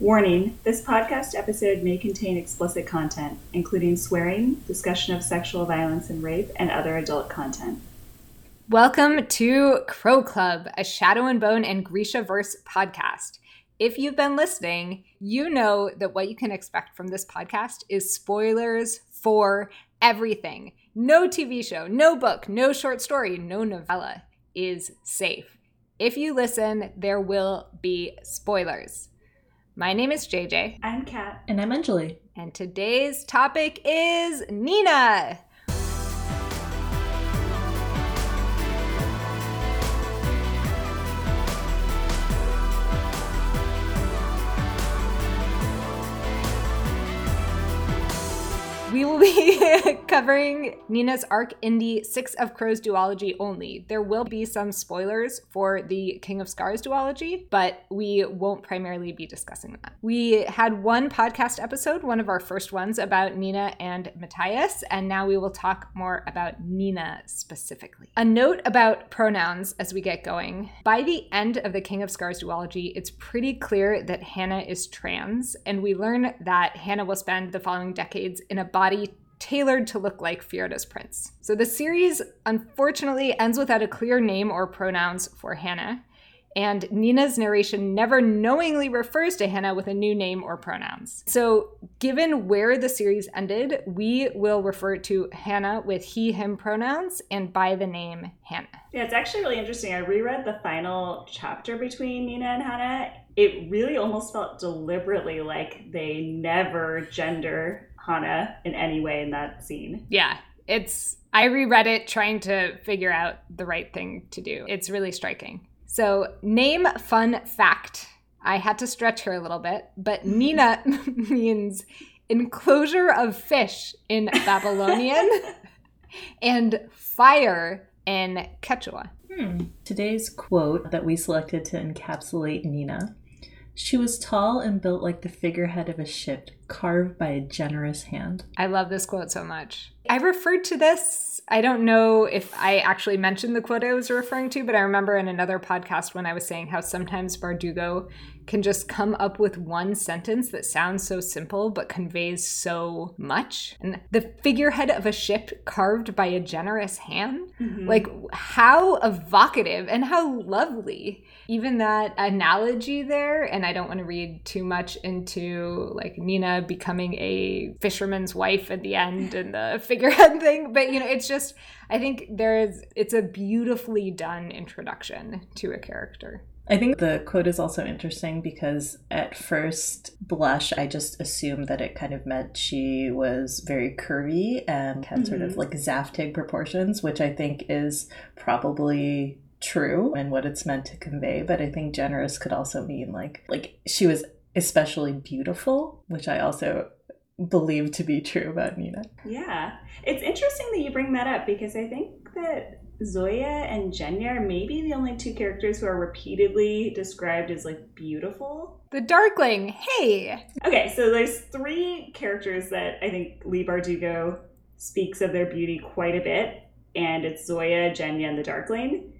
Warning this podcast episode may contain explicit content, including swearing, discussion of sexual violence and rape, and other adult content. Welcome to Crow Club, a Shadow and Bone and Grisha verse podcast. If you've been listening, you know that what you can expect from this podcast is spoilers for everything. No TV show, no book, no short story, no novella is safe. If you listen, there will be spoilers. My name is JJ. I'm Kat. And I'm Anjali. And today's topic is Nina. We will be covering Nina's arc in the Six of Crows duology only. There will be some spoilers for the King of Scars duology, but we won't primarily be discussing that. We had one podcast episode, one of our first ones, about Nina and Matthias, and now we will talk more about Nina specifically. A note about pronouns as we get going. By the end of the King of Scars duology, it's pretty clear that Hanne is trans, and we learn that Hanne will spend the following decades in a body tailored to look like Fjerda's prince. So the series unfortunately ends without a clear name or pronouns for Hanne. And Nina's narration never knowingly refers to Hanne with a new name or pronouns. So, given where the series ended, we will refer to Hanne with he, him pronouns and by the name Hanne. Yeah, it's actually really interesting. I reread the final chapter between Nina and Hanne. It really almost felt deliberately like they never gender Hanne in any way in that scene. Yeah, it's. I reread it trying to figure out the right thing to do. It's really striking. So, name fun fact. I had to stretch her a little bit, but Nina means enclosure of fish in Babylonian and fire in Quechua. Hmm. Today's quote that we selected to encapsulate Nina she was tall and built like the figurehead of a ship, carved by a generous hand. I love this quote so much. I referred to this. I don't know if I actually mentioned the quote I was referring to, but I remember in another podcast when I was saying how sometimes Bardugo can just come up with one sentence that sounds so simple but conveys so much. And the figurehead of a ship carved by a generous hand, mm-hmm. like how evocative and how lovely. Even that analogy there, and I don't want to read too much into like Nina becoming a fisherman's wife at the end and the figurehead thing, but you know, it's just I think there is it's a beautifully done introduction to a character. I think the quote is also interesting because at first blush, I just assumed that it kind of meant she was very curvy and had mm-hmm. sort of mm-hmm. like Zaftig proportions, which I think is probably true and what it's meant to convey. But I think generous could also mean like like she was especially beautiful, which I also believe to be true about Nina. Yeah. It's interesting that you bring that up because I think that Zoya and Genya are maybe the only two characters who are repeatedly described as like beautiful. The Darkling, hey! Okay, so there's three characters that I think Leigh Bardugo speaks of their beauty quite a bit, and it's Zoya, Genya, and the Darkling.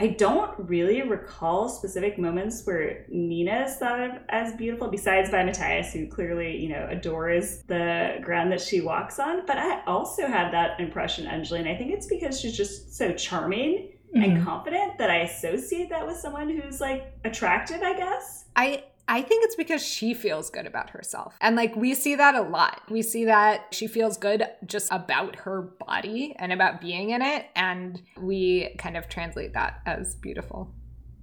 I don't really recall specific moments where Nina is thought of as beautiful, besides by Matthias, who clearly, you know, adores the ground that she walks on. But I also had that impression, Anjali, and I think it's because she's just so charming mm-hmm. and confident that I associate that with someone who's like attractive, I guess. I I think it's because she feels good about herself. And like we see that a lot. We see that she feels good just about her body and about being in it. And we kind of translate that as beautiful.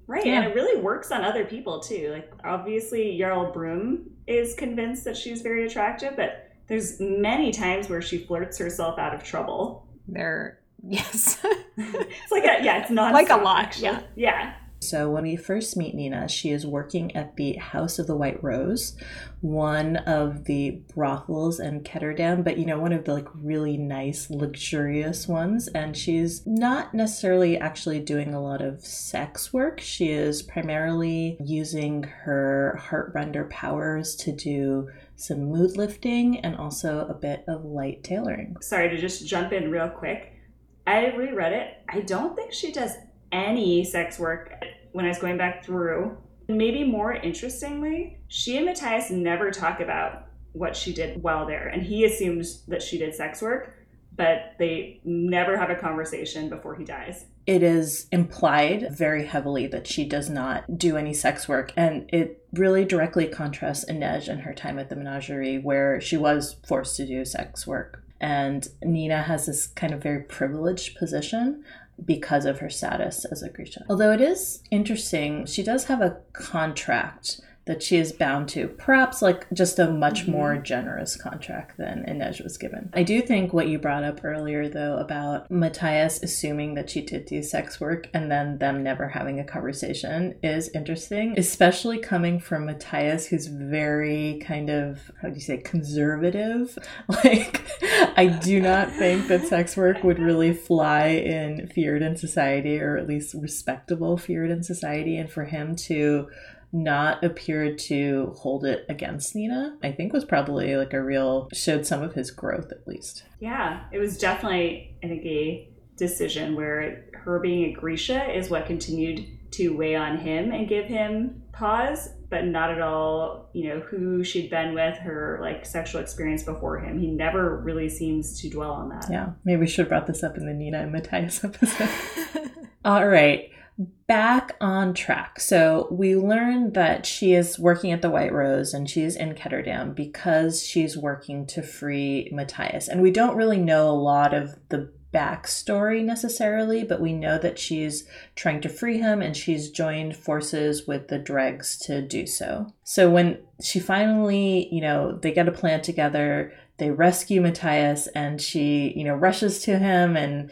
Right. Yeah. And it really works on other people too. Like obviously Jarl Brum is convinced that she's very attractive, but there's many times where she flirts herself out of trouble. There yes. it's like a, yeah, it's not like a lot. Yeah. Yeah. So, when we first meet Nina, she is working at the House of the White Rose, one of the brothels in Ketterdam, but you know, one of the like really nice, luxurious ones. And she's not necessarily actually doing a lot of sex work. She is primarily using her heartrender powers to do some mood lifting and also a bit of light tailoring. Sorry to just jump in real quick. I reread it. I don't think she does any sex work when I was going back through. Maybe more interestingly, she and Matthias never talk about what she did while there, and he assumes that she did sex work, but they never have a conversation before he dies. It is implied very heavily that she does not do any sex work, and it really directly contrasts Inej and her time at the menagerie, where she was forced to do sex work. And Nina has this kind of very privileged position because of her status as a Grisha. Although it is interesting, she does have a contract that she is bound to. Perhaps like just a much mm-hmm. more generous contract than Inej was given. I do think what you brought up earlier, though, about Matthias assuming that she did do sex work and then them never having a conversation is interesting, especially coming from Matthias, who's very kind of, how do you say, conservative. Like, I do not think that sex work would really fly in Fjerdan society, or at least respectable Fjerdan society. And for him to not appeared to hold it against Nina, I think was probably like a real, showed some of his growth at least. Yeah, it was definitely, I think, a decision where her being a Grisha is what continued to weigh on him and give him pause, but not at all, you know, who she'd been with, her like sexual experience before him. He never really seems to dwell on that. Yeah, maybe we should have brought this up in the Nina and Matthias episode. all right back on track. So we learned that she is working at the White Rose and she's in Ketterdam because she's working to free Matthias. And we don't really know a lot of the backstory necessarily, but we know that she's trying to free him and she's joined forces with the dregs to do so. So when she finally, you know, they get a plan together, they rescue Matthias and she, you know, rushes to him and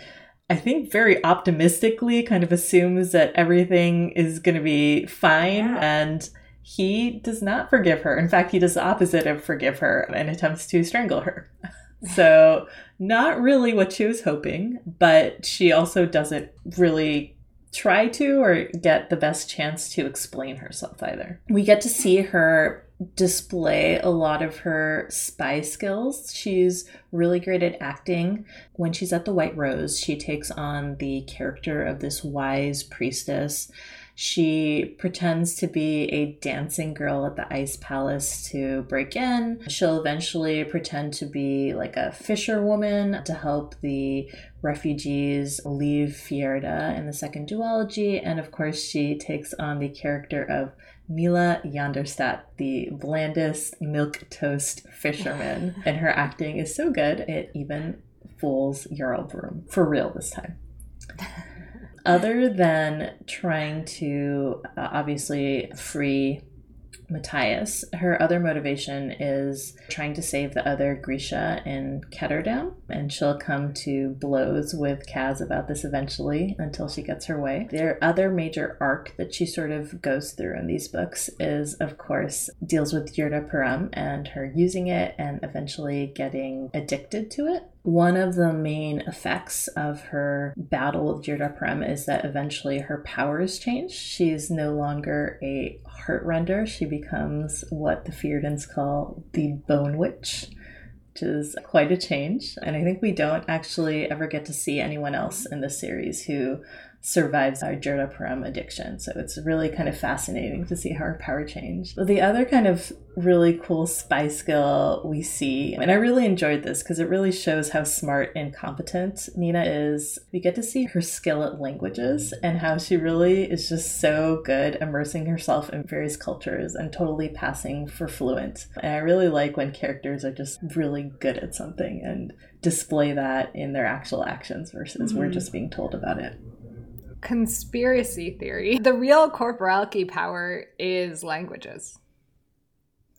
I think very optimistically kind of assumes that everything is going to be fine yeah. and he does not forgive her. In fact, he does the opposite of forgive her and attempts to strangle her. so, not really what she was hoping, but she also doesn't really try to or get the best chance to explain herself either. We get to see her display a lot of her spy skills. She's really great at acting. When she's at the White Rose, she takes on the character of this wise priestess. She pretends to be a dancing girl at the Ice Palace to break in. She'll eventually pretend to be like a fisherwoman to help the refugees leave Fjerda in the second duology. And of course, she takes on the character of Mila Jandersdat, the blandest milk toast fisherman, and her acting is so good it even fools Jarl Brum for real this time. Other than trying to uh, obviously free Matthias. Her other motivation is trying to save the other Grisha in Ketterdam, and she'll come to blows with Kaz about this eventually until she gets her way. Their other major arc that she sort of goes through in these books is, of course, deals with Jurda Parem and her using it and eventually getting addicted to it. One of the main effects of her battle with Jurda is that eventually her powers change. She's no longer a heartrender. She becomes what the Fjerdans call the Bone Witch, which is quite a change. And I think we don't actually ever get to see anyone else in the series who survives our Jurda parem addiction. So it's really kind of fascinating to see how her power changed. The other kind of really cool spy skill we see, and I really enjoyed this because it really shows how smart and competent Nina is. We get to see her skill at languages and how she really is just so good immersing herself in various cultures and totally passing for fluent. And I really like when characters are just really good at something and display that in their actual actions versus mm-hmm. we're just being told about it conspiracy theory. The real Corporalki power is languages.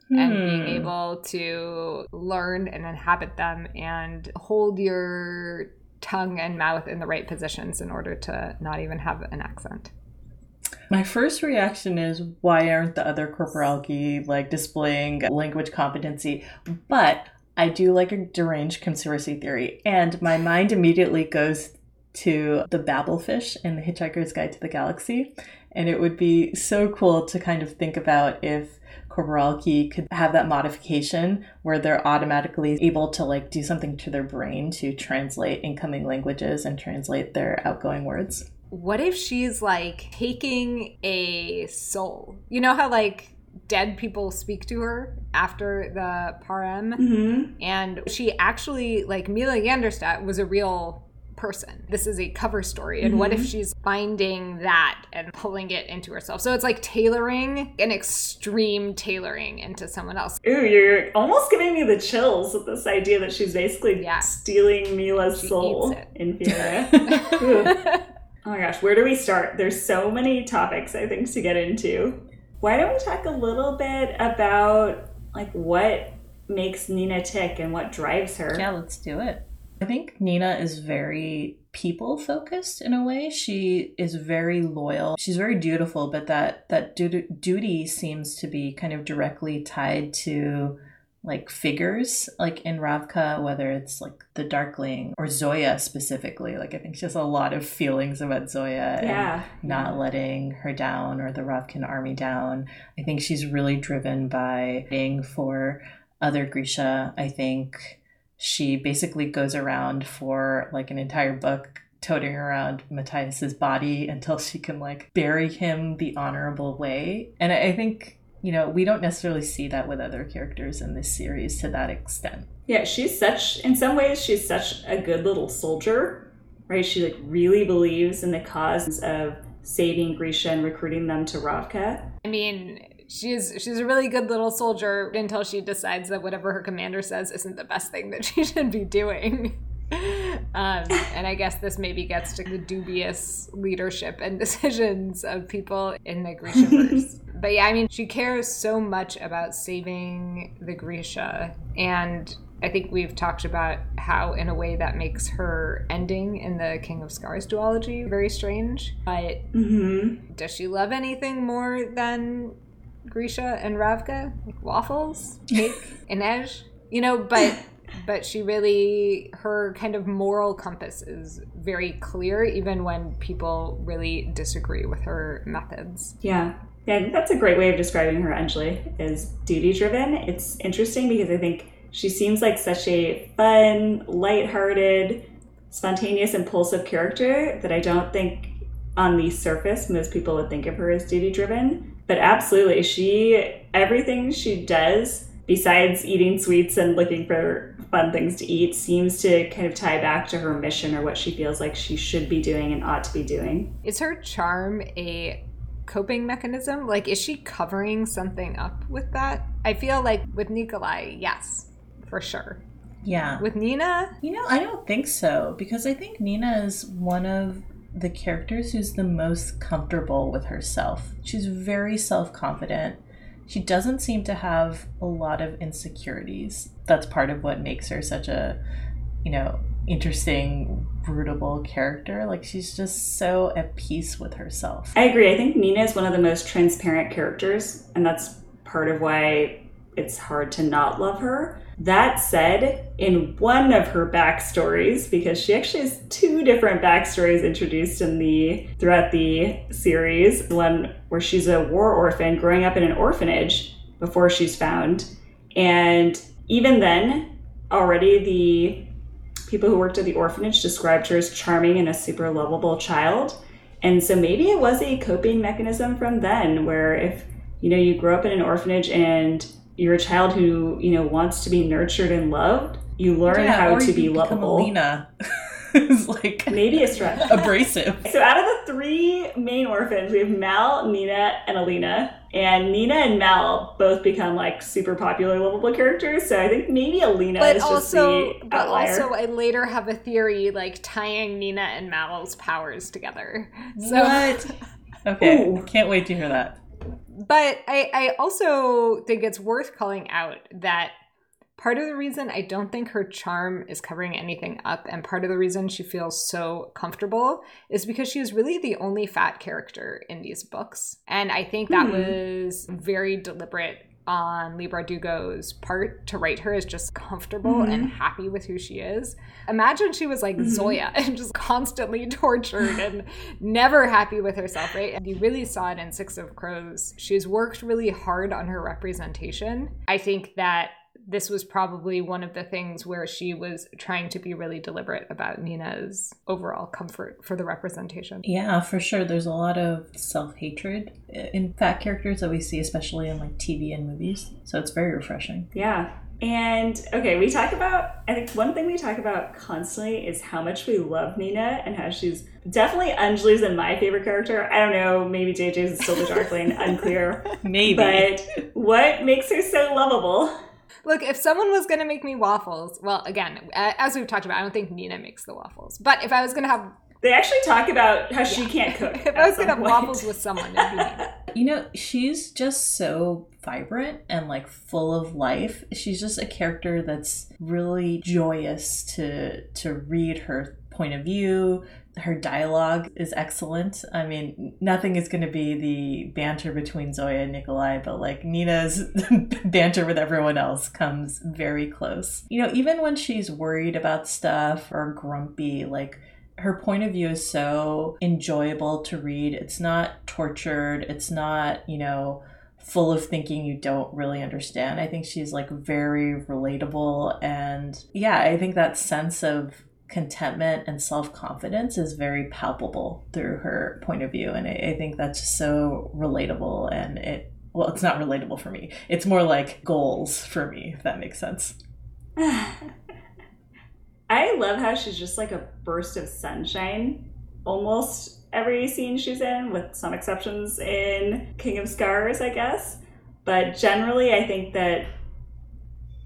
Hmm. And being able to learn and inhabit them and hold your tongue and mouth in the right positions in order to not even have an accent. My first reaction is why aren't the other Corporalki like displaying language competency? But I do like a deranged conspiracy theory, and my mind immediately goes to the Babelfish in The Hitchhiker's Guide to the Galaxy. And it would be so cool to kind of think about if Corporalki could have that modification where they're automatically able to like do something to their brain to translate incoming languages and translate their outgoing words. what if she's like taking a soul? You know how like dead people speak to her after the parem Mm-hmm. and she actually like Mila Jandersdat was a real person. This is a cover story and what if mm-hmm. she's finding that and pulling it into herself. So it's like tailoring an extreme tailoring into someone else. Ooh, you're almost giving me the chills with this idea that she's basically Yeah. stealing Mila's She soul in Fiora. Oh my gosh, where do we start? There's so many topics I think to get into. Why don't we talk a little bit about like what makes Nina tick and what drives her? Yeah, let's do it. I think Nina is very people focused in a way. She is very loyal. She's very dutiful, but that that du- duty seems to be kind of directly tied to like figures like in Ravka whether it's like the Darkling or Zoya specifically. Like I think she has a lot of feelings about Zoya and Yeah. not letting her down or the Ravkan army down. I think she's really driven by being for other Grisha. I think she basically goes around for like an entire book toting around Matthias's body until she can like bury him the honorable way. And I I think, you know, we don't necessarily see that with other characters in this series to that extent. Yeah, she's such in some ways she's such a good little soldier, right? She like really believes in the cause of saving Grisha and recruiting them to Ravka. I mean, she's she's a really good little soldier until she decides that whatever her commander says isn't the best thing that she should be doing. Um, and I guess this maybe gets to the dubious leadership and decisions of people in the Grishaverse. but yeah, I mean, she cares so much about saving the Grisha. And I think we've talked about how, in a way, that makes her ending in the King of Scars duology very strange. But Mm-hmm. does she love anything more than Grisha and Ravka? Like waffles, cake, Inej? You know, but but she really her kind of moral compass is very clear even when people really disagree with her methods. Yeah. Yeah, that's a great way of describing her, Anjali, is duty driven. It's interesting because I think she seems like such a fun, lighthearted, spontaneous, impulsive character that I don't think on the surface most people would think of her as duty driven. But absolutely, she everything she does besides eating sweets and looking for fun things to eat seems to kind of tie back to her mission or what she feels like she should be doing and ought to be doing. Is her charm a coping mechanism? Like is she covering something up with that? I feel like with Nikolai, yes, for sure. Yeah. With Nina, You know, I don't think so because I think Nina is one of the characters who's the most comfortable with herself. She's very self confident. She doesn't seem to have a lot of insecurities. That's part of what makes her such a, you know, interesting, rootable character. Like she's just so at peace with herself. I agree. I think Nina is one of the most transparent characters, and that's part of why it's hard to not love her. That said, in one of her backstories, because she actually has two different backstories introduced in the throughout the series, one where she's a war orphan growing up in an orphanage before she's found, and even then, already the people who worked at the orphanage described her as charming and a super lovable child. And so maybe it was a coping mechanism from then where if you know you grow up in an orphanage and you're a child who, you know, wants to be nurtured and loved, you learn Yeah, how or to you be become lovable. Alina. it's like Maybe a stretch. abrasive. So out of the three main orphans, we have Mal, Nina, and Alina. And Nina and Mal both become like super popular, lovable characters. So I think maybe Alina but is also just the but outlier. also I later have a theory like tying Nina and Mal's powers together. So what? Okay, Ooh. can't wait to hear that. But I, I also think it's worth calling out that part of the reason I don't think her charm is covering anything up, and part of the reason she feels so comfortable is because she is really the only fat character in these books. And I think that Hmm. was very deliberate on Leigh Bardugo's part to write her as just comfortable Mhm. and happy with who she is. Imagine she was like Mhm. Zoya and just constantly tortured and never happy with herself, right? And you really saw it in Six of Crows. She's worked really hard on her representation. I think that this was probably one of the things where she was trying to be really deliberate about Nina's overall comfort for the representation. Yeah, for sure. There's a lot of self hatred eh, in fat characters that we see, especially in like TV and movies. So it's very refreshing. Yeah. And okay, we talk about, I think one thing we talk about constantly is how much we love Nina and how she's definitely Anjali's and my favorite character. I don't know, maybe JJ's is still the Darkling, unclear. Maybe. But what makes her so lovable? Look, if someone was going to make me waffles, well, again, as we've talked about, I don't think Nina makes the waffles. But if I was going to have they actually talk about how she can't cook. if I was gonna have waffles with someone, it'd be me. You know, she's just so vibrant and like full of life. She's just a character that's really joyous to to read her point of view. Her dialogue is excellent. I mean, nothing is going to be the banter between Zoya and Nikolai, but like Nina's banter with everyone else comes very close. You know, even when she's worried about stuff or grumpy, like her point of view is so enjoyable to read. It's not tortured. It's not, you know, full of thinking you don't really understand. I think she's like very relatable. And yeah, I think that sense of contentment and self confidence is very palpable through her point of view. And I, I think that's so relatable. And it, well, it's not relatable for me. It's more like goals for me, if that makes sense. I love how she's just like a burst of sunshine almost every scene she's in, with some exceptions in King of Scars, I guess. But generally, I think that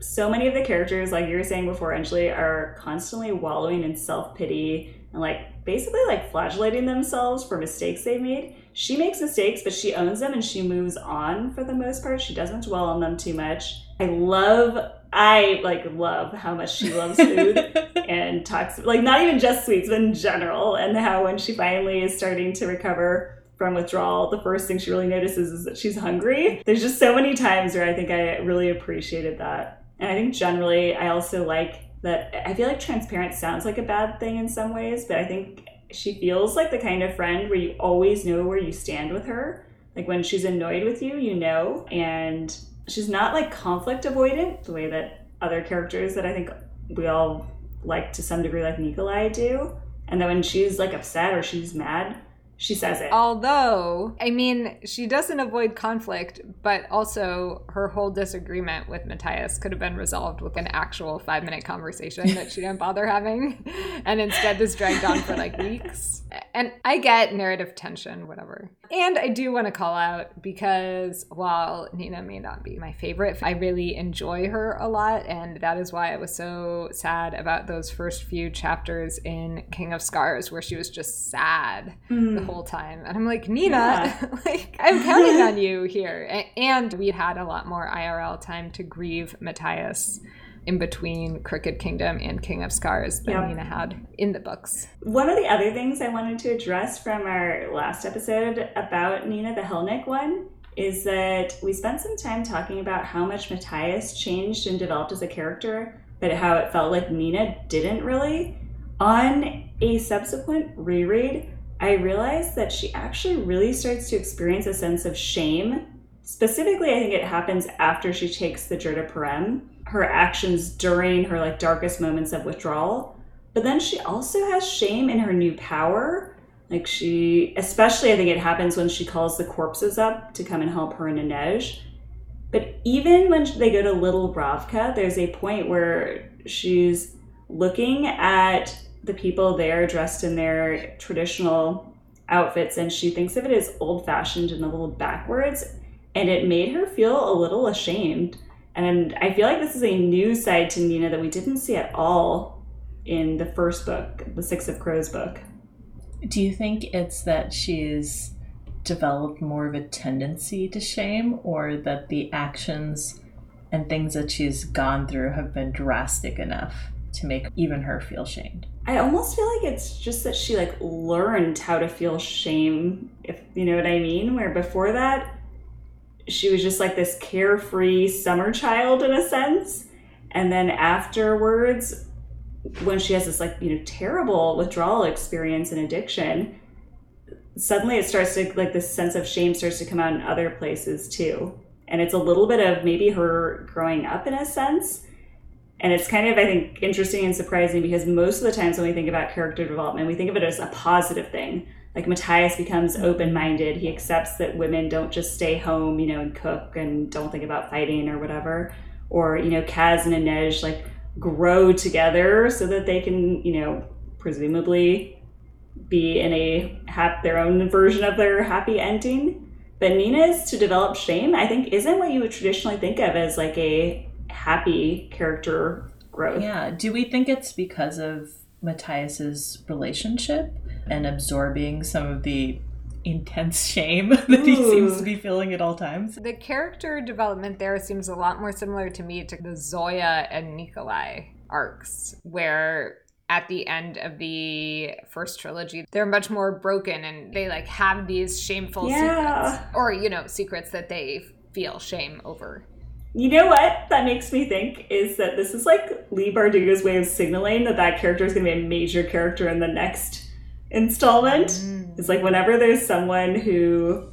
so many of the characters, like you were saying before, Anjali, are constantly wallowing in self pity and like basically like flagellating themselves for mistakes they've made. She makes mistakes, but she owns them and she moves on for the most part. She doesn't dwell on them too much. I love I like love how much she loves food and talks like not even just sweets, but in general, and how when she finally is starting to recover from withdrawal, the first thing she really notices is that she's hungry. There's just so many times where I think I really appreciated that. And I think generally I also like that I feel like transparent sounds like a bad thing in some ways, but I think she feels like the kind of friend where you always know where you stand with her. Like when she's annoyed with you, you know, and she's not like conflict avoidant the way that other characters that I think we all like to some degree, like Nikolai, do. And then when she's like upset or she's mad, she says it. Although, I mean, she doesn't avoid conflict, but also her whole disagreement with Matthias could have been resolved with an actual five minute conversation that she didn't bother having. And instead, this dragged on for like weeks. And I get narrative tension, whatever. And I do want to call out because while Nina may not be my favorite, I really enjoy her a lot. And that is why I was so sad about those first few chapters in King of Scars, where she was just sad. Mm whole time. And I'm like, Nina, yeah. like I'm counting on you here. And we had a lot more IRL time to grieve Matthias in between Crooked Kingdom and King of Scars that yep. Nina had in the books. One of the other things I wanted to address from our last episode about Nina the Helnik one is that we spent some time talking about how much Matthias changed and developed as a character, but how it felt like Nina didn't really. On a subsequent reread, I realized that she actually really starts to experience a sense of shame. Specifically, I think it happens after she takes the Jurda Parem, her actions during her like darkest moments of withdrawal. But then she also has shame in her new power. Like she, especially I think it happens when she calls the corpses up to come and help her and Inej. But even when they go to Little Ravka, there's a point where she's looking at the people there dressed in their traditional outfits and she thinks of it as old fashioned and a little backwards and it made her feel a little ashamed and i feel like this is a new side to nina that we didn't see at all in the first book the six of crows book do you think it's that she's developed more of a tendency to shame or that the actions and things that she's gone through have been drastic enough to make even her feel shamed I almost feel like it's just that she like learned how to feel shame, if you know what I mean. Where before that, she was just like this carefree summer child in a sense. And then afterwards, when she has this like, you know, terrible withdrawal experience and addiction, suddenly it starts to like this sense of shame starts to come out in other places too. And it's a little bit of maybe her growing up in a sense. And it's kind of, I think, interesting and surprising because most of the times when we think about character development, we think of it as a positive thing. Like Matthias becomes open minded. He accepts that women don't just stay home, you know, and cook and don't think about fighting or whatever. Or, you know, Kaz and Inej like grow together so that they can, you know, presumably be in a hap- their own version of their happy ending. But Nina's to develop shame, I think, isn't what you would traditionally think of as like a happy character growth. Yeah. Do we think it's because of Matthias's relationship and absorbing some of the intense shame that he seems to be feeling at all times? The character development there seems a lot more similar to me to the Zoya and Nikolai arcs, where at the end of the first trilogy they're much more broken and they like have these shameful Yeah. secrets or you know secrets that they feel shame over You know what that makes me think is that this is like Leigh Bardugo's way of signaling that that character is going to be a major character in the next installment. Mm. It's like whenever there's someone who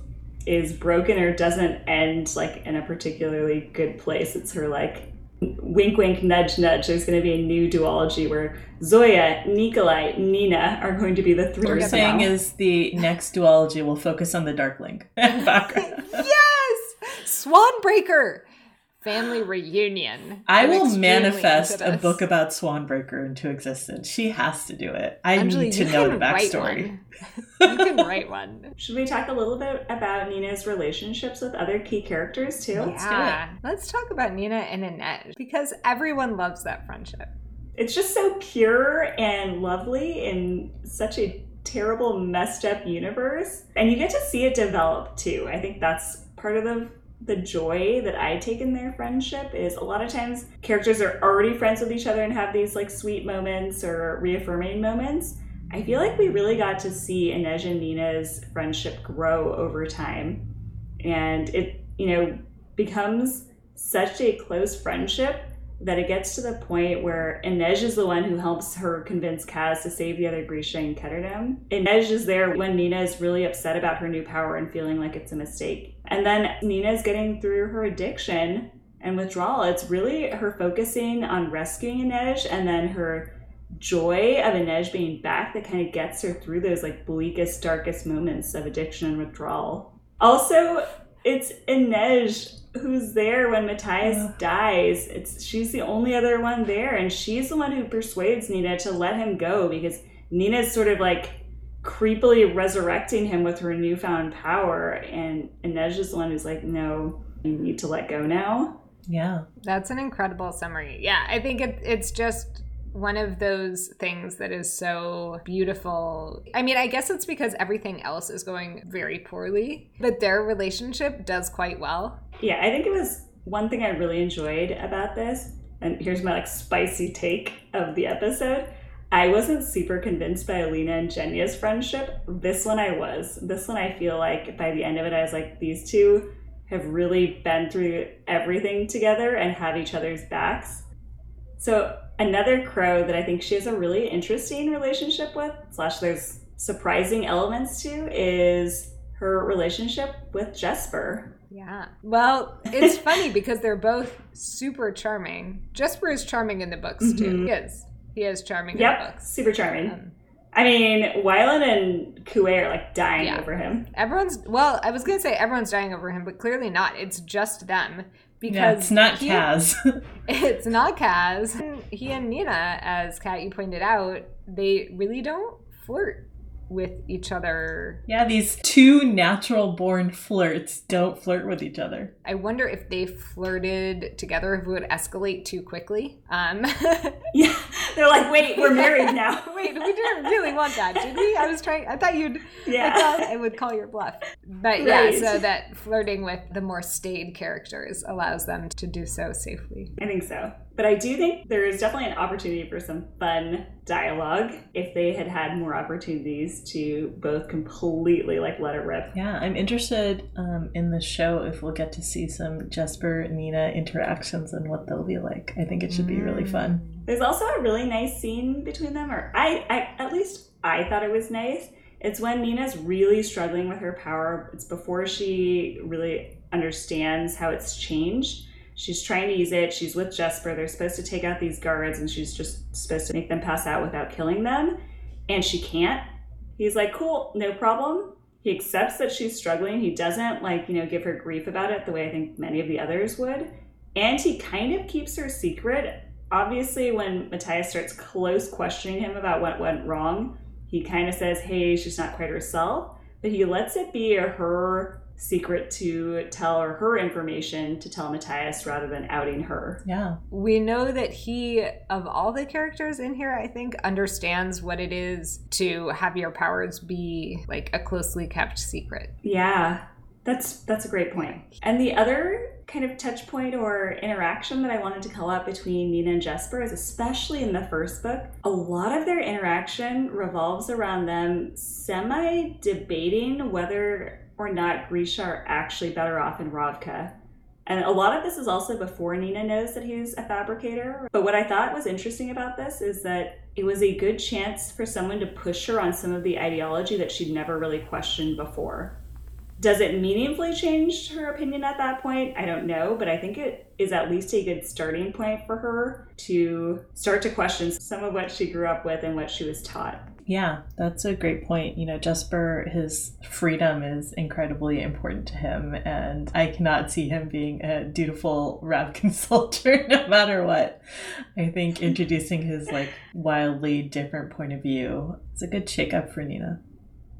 is broken or doesn't end like in a particularly good place, it's her like wink wink nudge nudge. There's going to be a new duology where Zoya, Nikolai, Nina are going to be the three What we're saying them. is the next duology will focus on the Darkling background. yes swanbreaker family reunion I I'm will manifest a book about Swanbreaker into existence. She has to do it. I Anjali, need to know the backstory. you can write one Should we talk a little bit about Nina's relationships with other key characters too? yeah let's talk about nina and Inej because everyone loves that friendship It's just so pure and lovely in such a terrible, messed up universe. And you get to see it develop too. I think that's part of the the joy that I take in their friendship is a lot of times characters are already friends with each other and have these like sweet moments or reaffirming moments. I feel like we really got to see Inej and Nina's friendship grow over time. And it, you know, becomes such a close friendship that it gets to the point where Inej is the one who helps her convince Kaz to save the other Grisha and Ketterdam. Inej is there when Nina is really upset about her new power and feeling like it's a mistake. And then Nina is getting through her addiction and withdrawal. It's really her focusing on rescuing Inej and then her joy of Inej being back that kind of gets her through those like bleakest, darkest moments of addiction and withdrawal. Also, it's Inej who's there when Matthias Yeah. dies. It's she's the only other one there, and she's the one who persuades Nina to let him go because Nina's sort of like creepily resurrecting him with her newfound power, and Inej is the one who's like, "No, you need to let go now." Yeah. That's an incredible summary. Yeah, I think it, it's just one of those things that is so beautiful. I mean, I guess it's because everything else is going very poorly, but their relationship does quite well. Yeah, I think it was one thing I really enjoyed about this, and here's my like spicy take of the episode. I wasn't super convinced by Alina and Genya's friendship. This one I was. This one I feel like by the end of it, I was like, these two have really been through everything together and have each other's backs. So another crow that I think she has a really interesting relationship with, slash there's surprising elements to, is her relationship with Jesper. Yeah. Well, it's funny because they're both super charming. Jesper is charming in the books too. Mhm. He is. He is charming in the Yep, books. super charming. Um, I mean, Wylan and Kuwei are like dying Yeah. over him. everyone's well, I was gonna say everyone's dying over him, but clearly not. It's just them. Because Yeah, it's not he- Kaz. It's not Kaz. He and Nina, as Kat you pointed out, they really don't flirt with each other. yeah, these two natural born flirts don't flirt with each other. I wonder if they flirted together, if it would escalate too quickly. Um, Yeah, they're like, wait, we're married now. wait, we didn't really want that, did we? I was trying. I thought you'd. I Yeah, thought I would call your bluff. But yeah, Right. so that flirting with the more staid characters allows them to do so safely. I think so. But I do think there is definitely an opportunity for some fun dialogue if they had had more opportunities to both completely like let it rip. Yeah, I'm interested um, in the show if we'll get to see some Jesper Nina interactions and what they'll be like. I think it should be really fun. There's also a really nice scene between them, or I, I at least I thought it was nice. It's when Nina's really struggling with her power. It's before she really understands how it's changed. She's trying to use it. She's with Jesper. They're supposed to take out these guards, and she's just supposed to make them pass out without killing them. And she can't. He's like, cool, no problem. He accepts that she's struggling. He doesn't, like, you know, give her grief about it the way I think many of the others would. And he kind of keeps her secret. Obviously, when Matthias starts close questioning him about what went wrong, he kind of says, hey, she's not quite herself. But he lets it be her secret to tell or her information to tell Matthias rather than outing her. Yeah. We know that he, of all the characters in here, I think, understands what it is to have your powers be like a closely kept secret. Yeah. That's that's a great point. And the other kind of touch point or interaction that I wanted to call out between Nina and Jesper is especially in the first book, a lot of their interaction revolves around them semi debating whether or not Grisha are actually better off in Ravka. And a lot of this is also before Nina knows that he's a fabricator. But what I thought was interesting about this is that it was a good chance for someone to push her on some of the ideology that she'd never really questioned before. Does it meaningfully change her opinion at that point? I don't know, but I think it is at least a good starting point for her to start to question some of what she grew up with and what she was taught. Yeah, that's a great point. You know, Jesper, his freedom is incredibly important to him, and I cannot see him being a dutiful Ravkan soldier no matter what. I think introducing his like wildly different point of view is a good shake up for Nina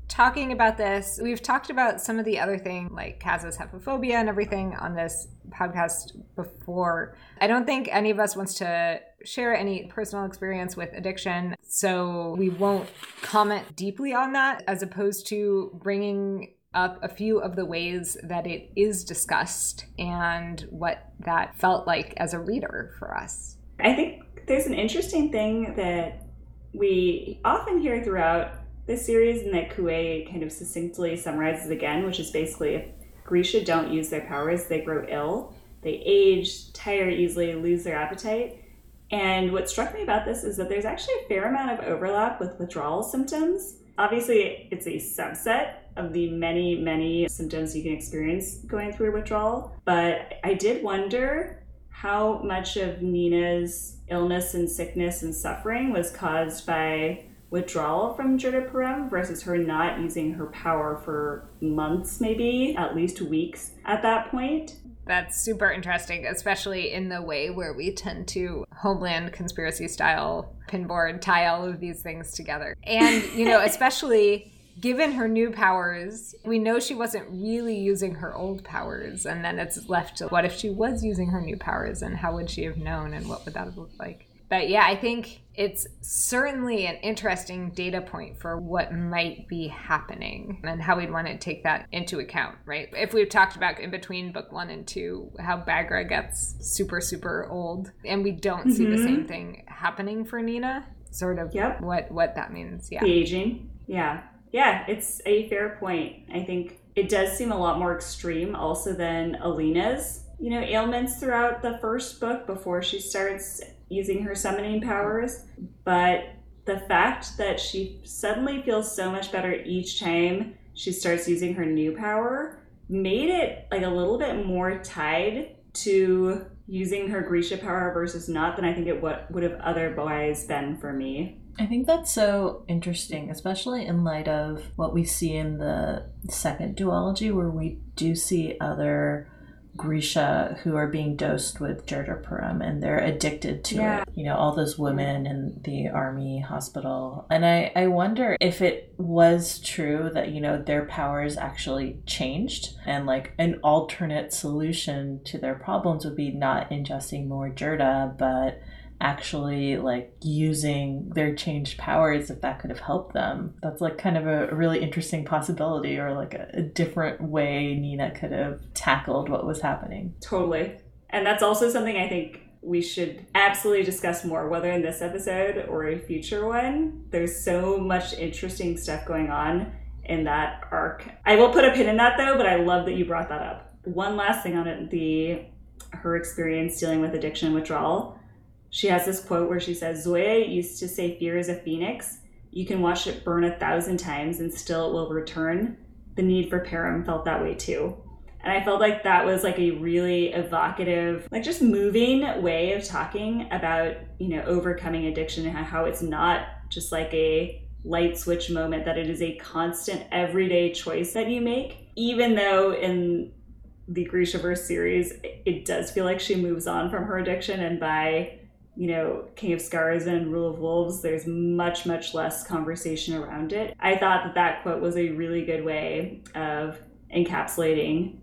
talking about this, we've talked about some of the other things like Kaz's haphephobia and everything on this podcast before. I don't think any of us wants to share any personal experience with addiction, so we won't comment deeply on that as opposed to bringing up a few of the ways that it is discussed and what that felt like as a reader for us. I think there's an interesting thing that we often hear throughout this series and that Kuwei kind of succinctly summarizes again, which is basically if Grisha don't use their powers, they grow ill, they age, tire easily, lose their appetite. And what struck me about this is that there's actually a fair amount of overlap with withdrawal symptoms. Obviously, it's a subset of the many, many symptoms you can experience going through withdrawal. But I did wonder how much of Nina's illness and sickness and suffering was caused by withdrawal from Jurda versus her not using her power for months, maybe at least weeks at that point. That's super interesting, especially in the way where we tend to homeland conspiracy style pinboard tie all of these things together. And, you know, especially given her new powers, we know she wasn't really using her old powers. And then it's left to what if she was using her new powers and how would she have known and what would that have looked like? But yeah, I think it's certainly an interesting data point for what might be happening and how we'd want to take that into account, right? If we've talked about in between book one and two, how Baghra gets super, super old and we don't mm-hmm. see the mm-hmm. same thing happening for Nina, sort of yep. what, what that means. Yeah. The aging. Yeah. Yeah, it's a fair point. I think it does seem a lot more extreme also than Alina's, you know, ailments throughout the first book before she starts using her summoning powers, but the fact that she suddenly feels so much better each time she starts using her new power made it like a little bit more tied to using her Grisha power versus not than I think it would would have otherwise been for me. I think that's so interesting, especially in light of what we see in the second duology, where we do see other Grisha who are being dosed with Jurda parem and they're addicted to yeah. it. You know, all those women in the army hospital. And I, I wonder if it was true that, you know, their powers actually changed and like an alternate solution to their problems would be not ingesting more Jurda, but actually like using their changed powers if that could have helped them that's like kind of a, really interesting possibility or like a, a different way nina could have tackled what was happening totally and that's also something i think we should absolutely discuss more, whether in this episode or a future one. There's so much interesting stuff going on in that arc. I will put a pin in that though, but I love that you brought that up. One last thing on it the her experience dealing with addiction withdrawal she has this quote where she says, Zoya used to say fear is a phoenix. You can watch it burn a thousand times and still it will return. The need for Parem felt that way too. And I felt like that was like a really evocative, like just moving way of talking about, you know, overcoming addiction and how it's not just like a light switch moment, that it is a constant everyday choice that you make. Even though in the Grishaverse series, it does feel like she moves on from her addiction and by you know, King of Scars and Rule of Wolves, there's much, much less conversation around it. I thought that that quote was a really good way of encapsulating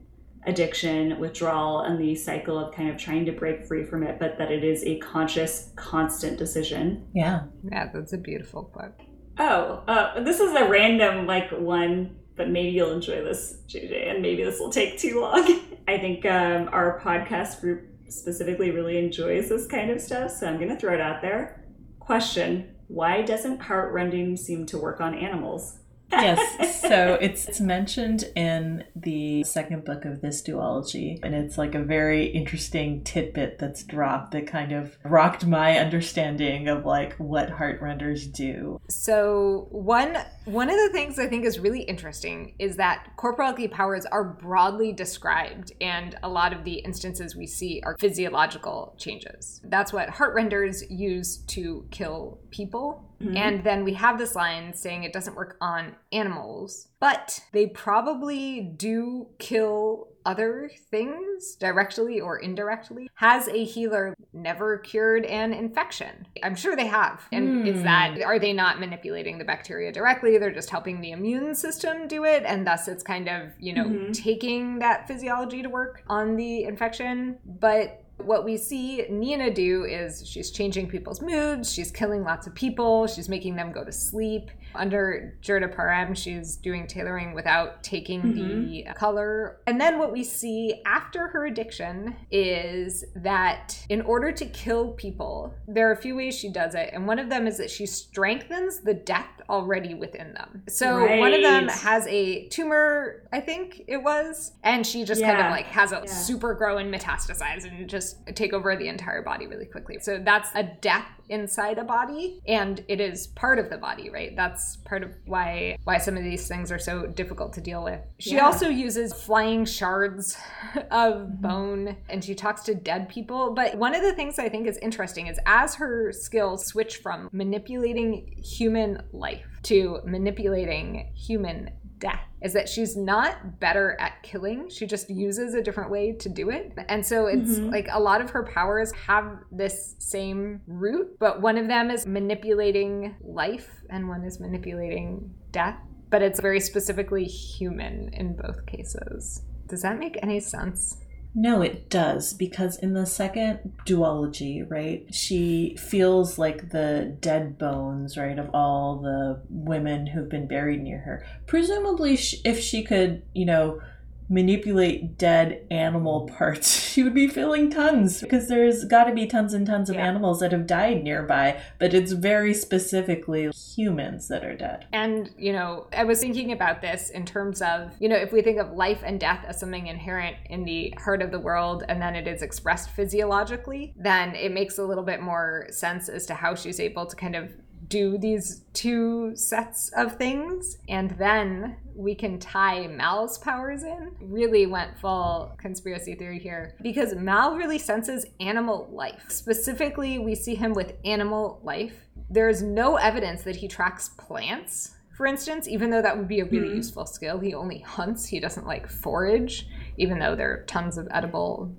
addiction, withdrawal, and the cycle of kind of trying to break free from it, but that it is a conscious, constant decision. Yeah. Yeah, that's a beautiful quote. Oh, uh, this is a random, like, one, but maybe you'll enjoy this, JJ, and maybe this will take too long. I think um, our podcast group specifically really enjoys this kind of stuff, so I'm going to throw it out there. Question Why doesn't Heartrending seem to work on animals? Yes. So it's, it's mentioned in the second book of this duology, and it's like a very interesting tidbit that's dropped that kind of rocked my understanding of like what heart renders do. So one one of the things I think is really interesting is that corporality powers are broadly described, and a lot of the instances we see are physiological changes. That's what heart renders use to kill people Mm-hmm. And then we have this line saying it doesn't work on animals, but they probably do kill other things directly or indirectly. Has a healer never cured an infection? I'm sure they have. And mm. is that, are they not manipulating the bacteria directly? They're just helping the immune system do it. And thus it's kind of, you know, mm-hmm. taking that physiology to work on the infection. But what we see Nina do is she's changing people's moods, she's killing lots of people, she's making them go to sleep. Under Jurda Parem, she's doing tailoring without taking mm-hmm. the color. And then what we see after her addiction is that in order to kill people, there are a few ways she does it. And one of them is that she strengthens the death already within them. So right. one of them has a tumor, I think it was, and she just yeah. kind of like has a yeah. super grow and metastasize and just take over the entire body really quickly. So that's a death inside a body and it is part of the body right that's part of why why some of these things are so difficult to deal with she yeah. also uses flying shards of mm-hmm. bone and she talks to dead people but one of the things i think is interesting is as her skills switch from manipulating human life to manipulating human death is that she's not better at killing. She just uses a different way to do it. And so it's mm-hmm. like a lot of her powers have this same root, but one of them is manipulating life and one is manipulating death. But it's very specifically human in both cases. Does that make any sense? No, it does because in the second duology, right, she feels like the dead bones, right, of all the women who've been buried near her. Presumably, if she could, you know, manipulate dead animal parts, she would be filling tons because there's got to be tons and tons of yeah. animals that have died nearby, but it's very specifically humans that are dead. And, you know, I was thinking about this in terms of, you know, if we think of life and death as something inherent in the heart of the world and then it is expressed physiologically, then it makes a little bit more sense as to how she's able to kind of do these two sets of things and then we can tie Mal's powers in. Really went full conspiracy theory here because Mal really senses animal life. Specifically, we see him with animal life. There's no evidence that he tracks plants, for instance, even though that would be a really mm-hmm. useful skill. He only hunts, he doesn't like forage, even though there are tons of edible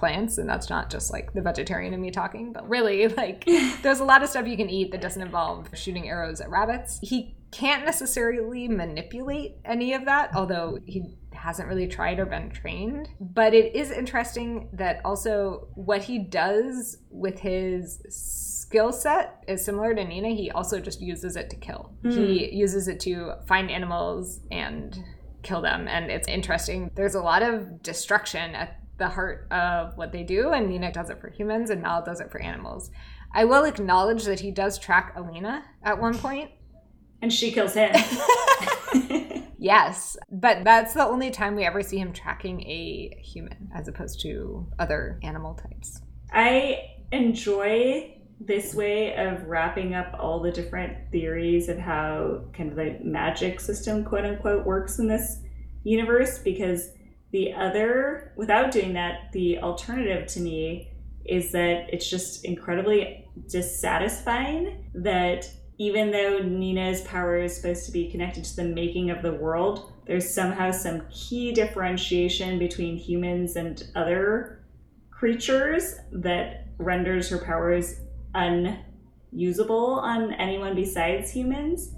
plants and that's not just like the vegetarian in me talking but really like there's a lot of stuff you can eat that doesn't involve shooting arrows at rabbits. He can't necessarily manipulate any of that although he hasn't really tried or been trained. But it is interesting that also what he does with his skill set is similar to nina. He also just uses it to kill. Mm. he uses it to find animals and kill them and it's interesting. There's a lot of destruction at the heart of what they do, and Nina does it for humans, and Mal does it for animals. I will acknowledge that he does track Alina at one point. And she kills him. yes, but that's the only time we ever see him tracking a human as opposed to other animal types. I enjoy this way of wrapping up all the different theories of how kind of the magic system, quote unquote, works in this universe because The other, without doing that, the alternative to me is that it's just incredibly dissatisfying that even though Nina's power is supposed to be connected to the making of the world, there's somehow some key differentiation between humans and other creatures that renders her powers unusable on anyone besides humans.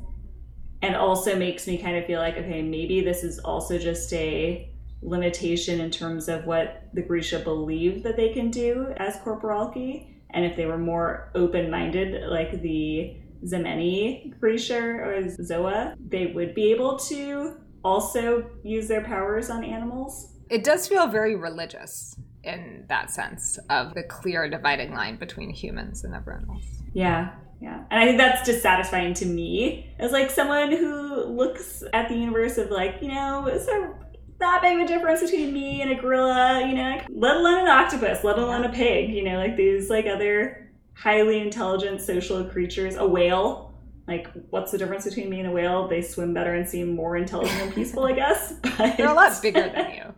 And also makes me kind of feel like, okay, maybe this is also just a limitation in terms of what the Grisha believe that they can do as corporalki. And if they were more open minded, like the Zemeni Grisha or Zoya, they would be able to also use their powers on animals. It does feel very religious in that sense of the clear dividing line between humans and everyone else. Yeah. Yeah. And I think that's dissatisfying to me as like someone who looks at the universe of like, you know, is there that big of a difference between me and a gorilla, you know, let alone an octopus, let alone a pig, you know, like these like other highly intelligent social creatures, a whale. Like, what's the difference between me and a whale? They swim better and seem more intelligent and peaceful, I guess. But they're a lot bigger than you.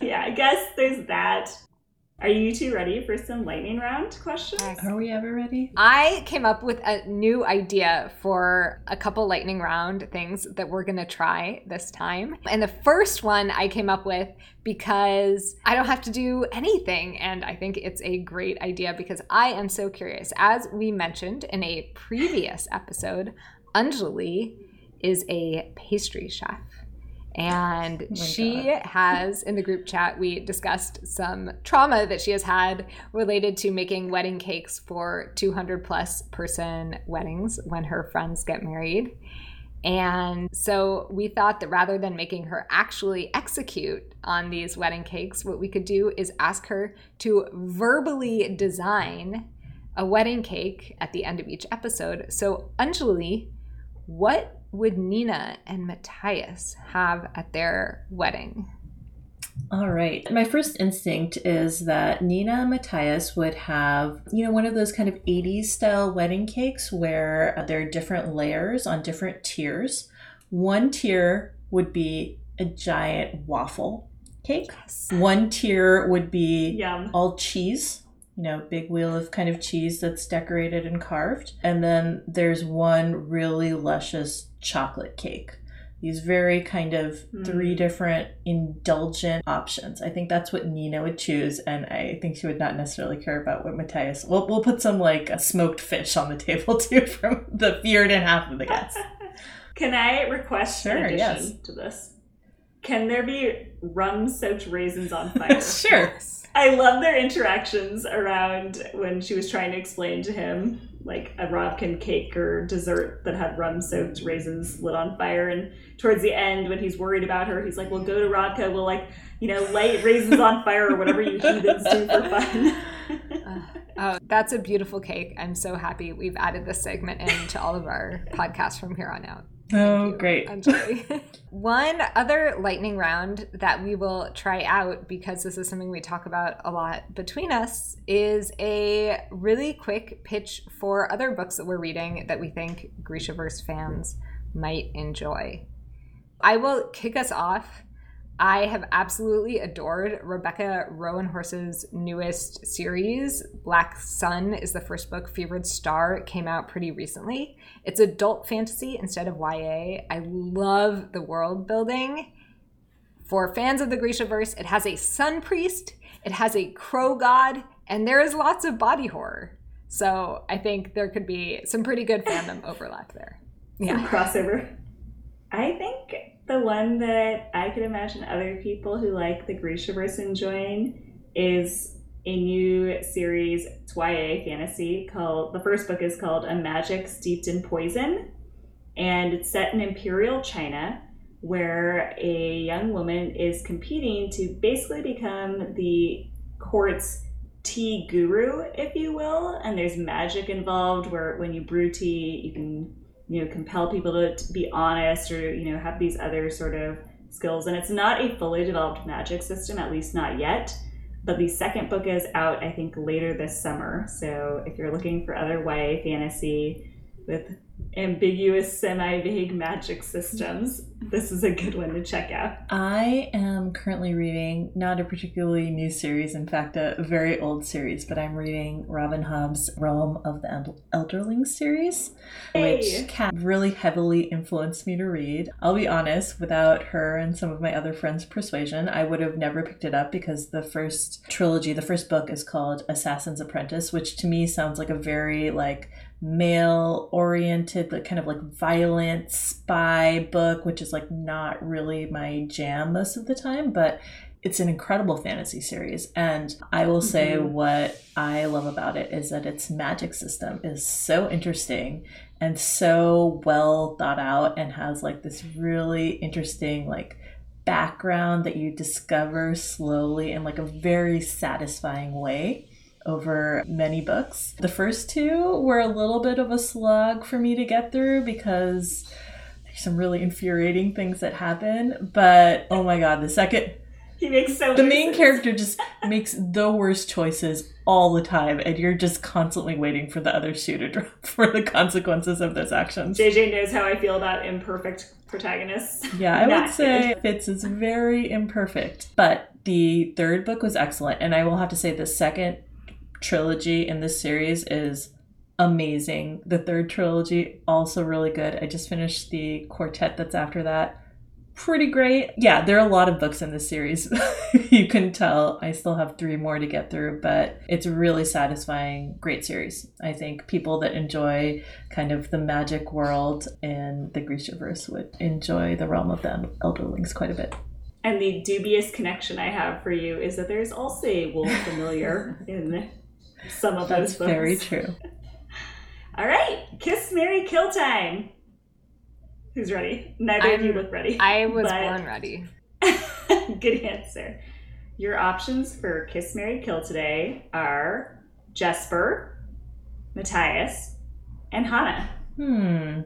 yeah, I guess there's that. Are you two ready for some lightning round questions? Are we ever ready? I came up with a new idea for a couple lightning round things that we're going to try this time. And the first one I came up with because I don't have to do anything. And I think it's a great idea because I am so curious. As we mentioned in a previous episode, Anjali is a pastry chef. And Oh she God. has, in the group chat, we discussed some trauma that she has had related to making wedding cakes for 200 plus person weddings when her friends get married. And so we thought that rather than making her actually execute on these wedding cakes, what we could do is ask her to verbally design a wedding cake at the end of each episode. So, Anjali, what would Nina and Matthias have at their wedding? All right. My first instinct is that Nina and Matthias would have, you know, one of those kind of 80s style wedding cakes where there are different layers on different tiers. One tier would be a giant waffle cake, one tier would be Yum. all cheese, you know, big wheel of kind of cheese that's decorated and carved. And then there's one really luscious chocolate cake. These very kind of three Mm. different indulgent options. I think that's what Nina would choose, and I think she would not necessarily care about what Matthias. We'll, we'll put some like a smoked fish on the table too from the feared and half of the guests. Can I request an addition yes. to this? Can there be rum soaked raisins on fire? sure. I love their interactions around when she was trying to explain to him like a Ravkan cake or dessert that had rum soaked raisins lit on fire. And towards the end, when he's worried about her, he's like, Well, go to Ravka, we'll like, you know, light raisins on fire or whatever you heathens do for fun. Oh, that's a beautiful cake. I'm so happy we've added this segment into all of our podcasts from here on out. Oh, you, great. Anjali. One other lightning round that we will try out because this is something we talk about a lot between us is a really quick pitch for other books that we're reading that we think Grishaverse fans might enjoy. I will kick us off. I have absolutely adored Rebecca Roanhorse's newest series. Black Sun is the first book. Fevered Star came out pretty recently. It's adult fantasy instead of YA. I love the world building. For fans of the Grishaverse, it has a sun priest, it has a crow god, and there is lots of body horror. So I think there could be some pretty good fandom overlap there. Some Yeah. crossover. I think the one that I could imagine other people who like the Grishaverse enjoying is a new series, it's YA fantasy called the first book is called A Magic Steeped in Poison. And it's set in Imperial China, where a young woman is competing to basically become the court's tea guru, if you will. And there's magic involved where when you brew tea, you can you know compel people to, to be honest or you know have these other sort of skills. And it's not a fully developed magic system at least not yet. But the second book is out i think later this summer. So if you're looking for other ya fantasy with ambiguous, semi vague magic systems, this is a good one to check out. I am currently reading not a particularly new series, in fact, a very old series, but I'm reading Robin Hobb's Realm of the Elderlings series, Hey. which Kat really heavily influenced me to read. I'll be honest, without her and some of my other friends' persuasion, I would have never picked it up because the first trilogy, the first book is called Assassin's Apprentice, which to me sounds like a very like male oriented like kind of like violent spy book which is like not really my jam most of the time but it's an incredible fantasy series and i will say Mhm. what i love about it is that its magic system is so interesting and so well thought out and has like this really interesting like background that you discover slowly in like a very satisfying way over many books. The first two were a little bit of a slog for me to get through because there's some really infuriating things that happen, but oh my god, the second He makes so the main sense. character just makes the worst choices all the time and you're just constantly waiting for the other shoe to drop for the consequences of those actions. JJ knows how I feel about imperfect protagonists. Yeah, I would say Fitz is very imperfect. But the third book was excellent. And I will have to say the second trilogy in this series is amazing. The third trilogy, also really good. I just finished the quartet that's after that. Pretty great. Yeah, there are a lot of books in this series. you can tell I still have three more to get through, but it's really satisfying, great series. I think people that enjoy kind of the magic world and the Grishaverse would enjoy the realm of the Elderlings quite a bit. And the dubious connection I have for you is that there's also a wolf familiar in some of That's those books. very true. All right, kiss, Mary, kill time. Who's ready? Neither of you look ready. I was But- born ready. Good answer. Your options for Kiss Mary Kill today are Jesper, Matthias, and Hanne. Hmm.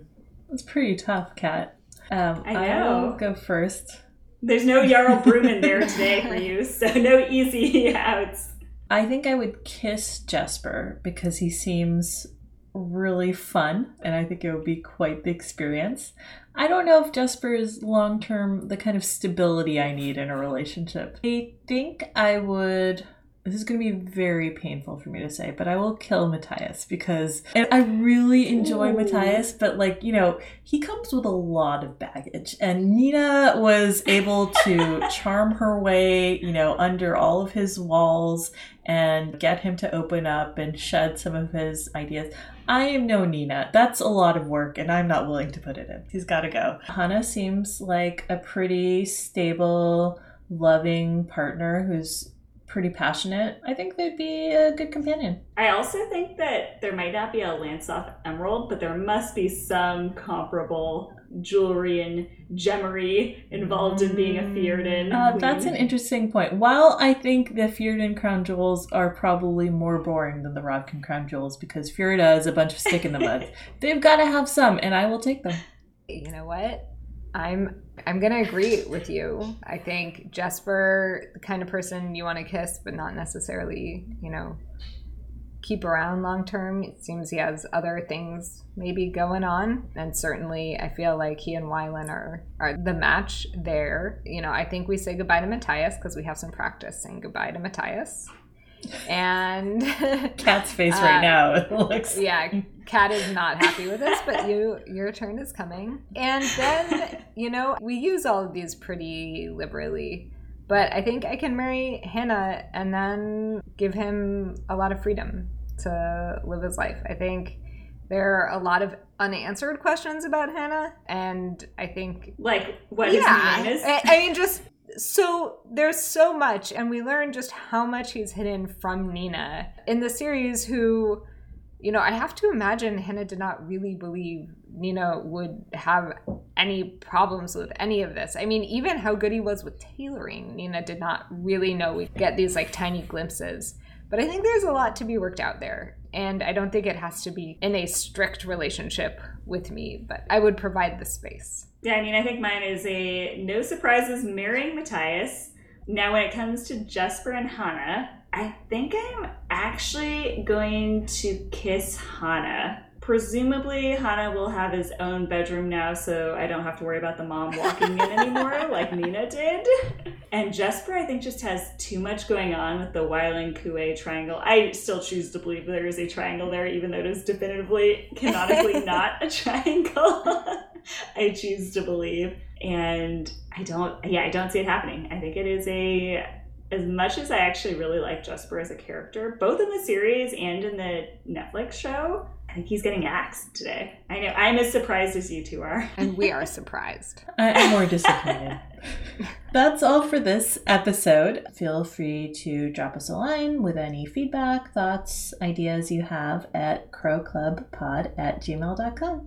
That's pretty tough, Kat. Um, I know. will go first. There's no Jarl Bruman there today for you, so no easy outs. I think I would kiss Jesper because he seems really fun and I think it would be quite the experience. I don't know if Jesper is long term the kind of stability I need in a relationship. I think I would. This is going to be very painful for me to say, but I will kill Matthias because I really enjoy Ooh. Matthias, but like, you know, he comes with a lot of baggage. And Nina was able to charm her way, you know, under all of his walls and get him to open up and shed some of his ideas. I am no Nina. That's a lot of work, and I'm not willing to put it in. He's got to go. Hanne seems like a pretty stable, loving partner who's pretty passionate. I think they'd be a good companion. I also think that there might not be a Lantsov Emerald, but there must be some comparable jewelry and gemmery involved in being a Theoden. Uh, that's an interesting point. While I think the Fjerdan crown jewels are probably more boring than the Ravkan crown jewels because Fjerda is a bunch of stick in the mud, they've got to have some, and I will take them. You know what? I'm I'm gonna agree with you. I think Jesper, the kind of person you want to kiss, but not necessarily, you know, keep around long term. It seems he has other things maybe going on, and certainly I feel like he and Wylan are are the match there. You know, I think we say goodbye to Matthias because we have some practice saying goodbye to Matthias, and Kat's face right Uh, now it looks. yeah Kat is not happy with this but you your turn is coming and then you know we use all of these pretty liberally but i think i can marry hanne and then give him a lot of freedom to live his life i think there are a lot of unanswered questions about hanne and i think like what his yeah name is. I, I mean just so there's so much and we learn just how much he's hidden from nina. In the series who you know i have to imagine hanne did not really believe nina would have any problems with any of this. I mean even how good he was with tailoring nina did not really know we get these like tiny glimpses. But i think there's a lot to be worked out there and i don't think it has to be in a strict relationship with me but i would provide the space Yeah, I mean, I think mine is a no surprises marrying Matthias. Now, when it comes to Jesper and Hanne, I think I'm actually going to kiss Hanne presumably Hanne will have his own bedroom now, so I don't have to worry about the mom walking in anymore like Nina did. And Jesper, I think, just has too much going on with the Wylan Kuwei triangle. I still choose to believe there is a triangle there, even though it is definitively, canonically not a triangle. I choose to believe. And I don't, yeah, I don't see it happening. I think it is a as much as I actually really like Jesper as a character, both in the series and in the Netflix show, I think he's getting axed today. I know I'm as surprised as you two are. And we are surprised. I am more disappointed. That's all for this episode. Feel free to drop us a line with any feedback, thoughts, ideas you have at crowclubpod at gmail.com.